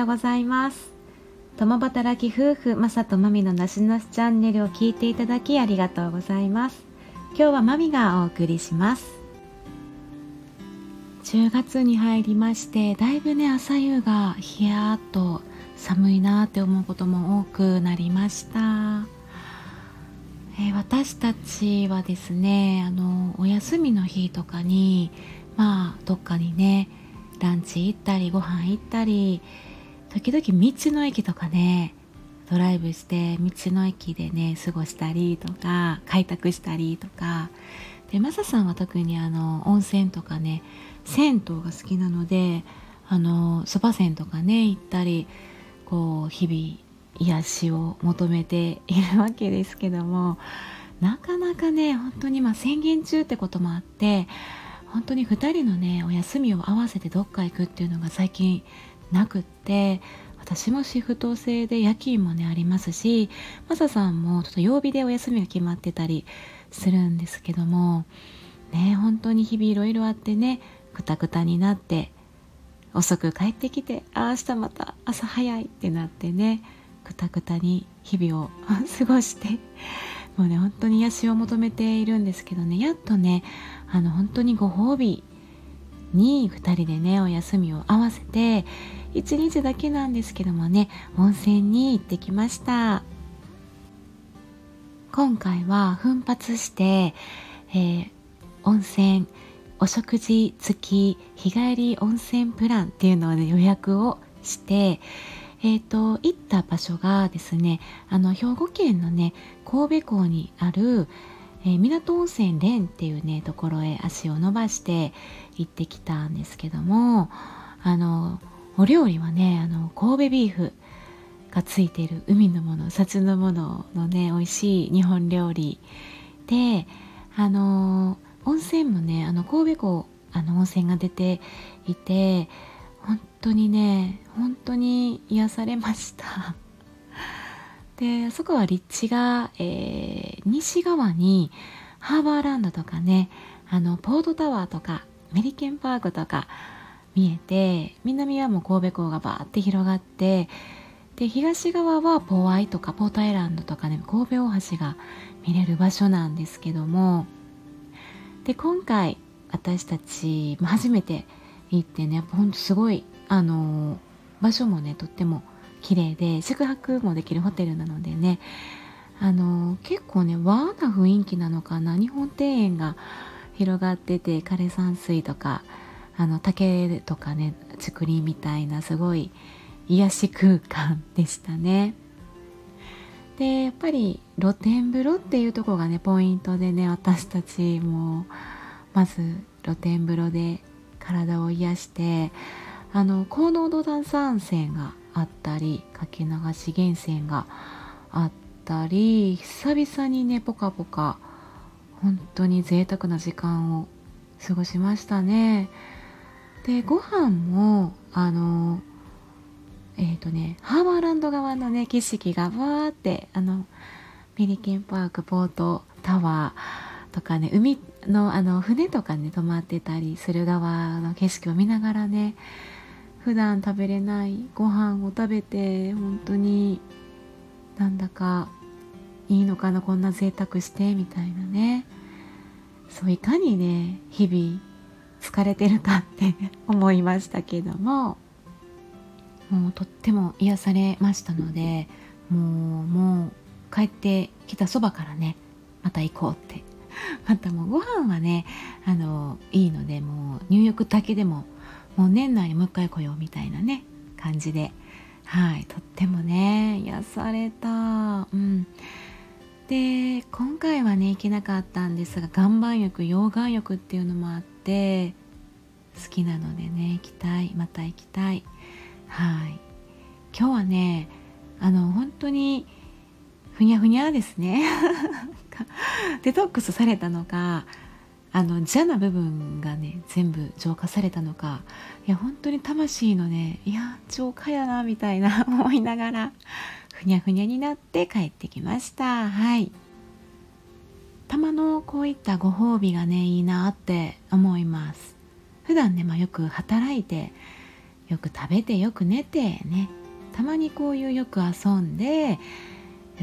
ようございます。共働き夫婦マサとマミのなしなしチャンネルを聞いていただきありがとうございます。今日はマミがお送りします。10月に入りましてだいぶね朝夕がひやっと寒いなって思うことも多くなりました、えー、私たちはですねあのお休みの日とかにまあどっかにねランチ行ったりご飯行ったり時々道の駅とかねドライブして道の駅でね過ごしたりとか開拓したりとか。でマサさんは特にあの温泉とかね銭湯が好きなのであのそば銭とかね行ったりこう日々癒しを求めているわけですけどもなかなかね本当にまあ宣言中ってこともあって本当に2人のねお休みを合わせてどっか行くっていうのが最近なくって私もシフト制で夜勤もねありますしマサさんもちょっと曜日でお休みが決まってたりするんですけどもね本当に日々いろいろあってねくたくたになって遅く帰ってきてああ明日また朝早いってなってねくたくたに日々を過ごしてもうね本当に癒しを求めているんですけどねやっとねあの本当にご褒美に2人でねお休みを合わせて1日だけなんですけどもね温泉に行ってきました。今回は奮発して、えー、温泉お食事付き日帰り温泉プランっていうのを、ね、予約をしてえーと、行った場所がですねあの兵庫県のね神戸港にある、えー、港温泉蓮っていうねところへ足を伸ばして行ってきたんですけどもあのお料理はねあの神戸ビーフがついてる海のもの幸のもののね美味しい日本料理であの温泉もねあの神戸港あの温泉が出ていて本当にね本当に癒されました。でそこは立地が、えー、西側にハーバーランドとかねあのポートタワーとかメリケンパークとか見えて南はもう神戸港がバーって広がってで東側はポワイとかポートアイランドとかね神戸大橋が見れる場所なんですけどもで今回私たち初めて行ってねほんとすごいあの場所もねとっても綺麗で宿泊もできるホテルなのでねあの結構ね和な雰囲気なのかな日本庭園が広がってて枯山水とかあの竹とかね竹林みたいなすごい癒し空間でしたね。でやっぱり露天風呂っていうとこがねポイントでね私たちもまず露天風呂で体を癒してあの高濃度炭酸泉があったりかけ流し源泉があったり久々にねポカポカ本当に贅沢な時間を過ごしましたね。でご飯もあのえっ、ー、とねハーバーランド側のね景色がわーってあのメリケンパークポートタワーとかね海のあの船とかね泊まってたりする側の景色を見ながらね普段食べれないご飯を食べて本当になんだかいいのかなこんな贅沢してみたいなね。そういかにね日々疲れてるかって 思いましたけどももうとっても癒されましたのでもうもう帰ってきたそばからねまた行こうって。またもうご飯はねあのいいのでもう入浴だけでももう年内にもう一回来ようみたいなね感じで。はいとってもね癒された。うん。で今回はね行けなかったんですが岩盤浴溶岩浴っていうのもあって好きなのでね行きたいまた行きたい。はい。今日はねあの本当にふにゃふにゃですね デトックスされたのかあの邪な部分がね全部浄化されたのかいや本当に魂のねいや浄化やなみたいな思いながらふにゃふにゃになって帰ってきました。はい。たまのこういったご褒美がねいいなって思います。普段ね、まあ、よく働いてよく食べてよく寝てねたまにこういうよく遊んでよ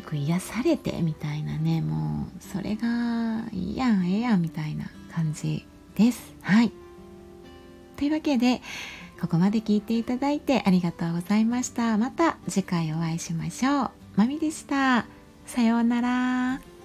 く癒されてみたいなねもうそれがいいやんええやんみたいな。感じです。はい。というわけでここまで聞いていただいてありがとうございました。また次回お会いしましょう。まみでした。さようなら。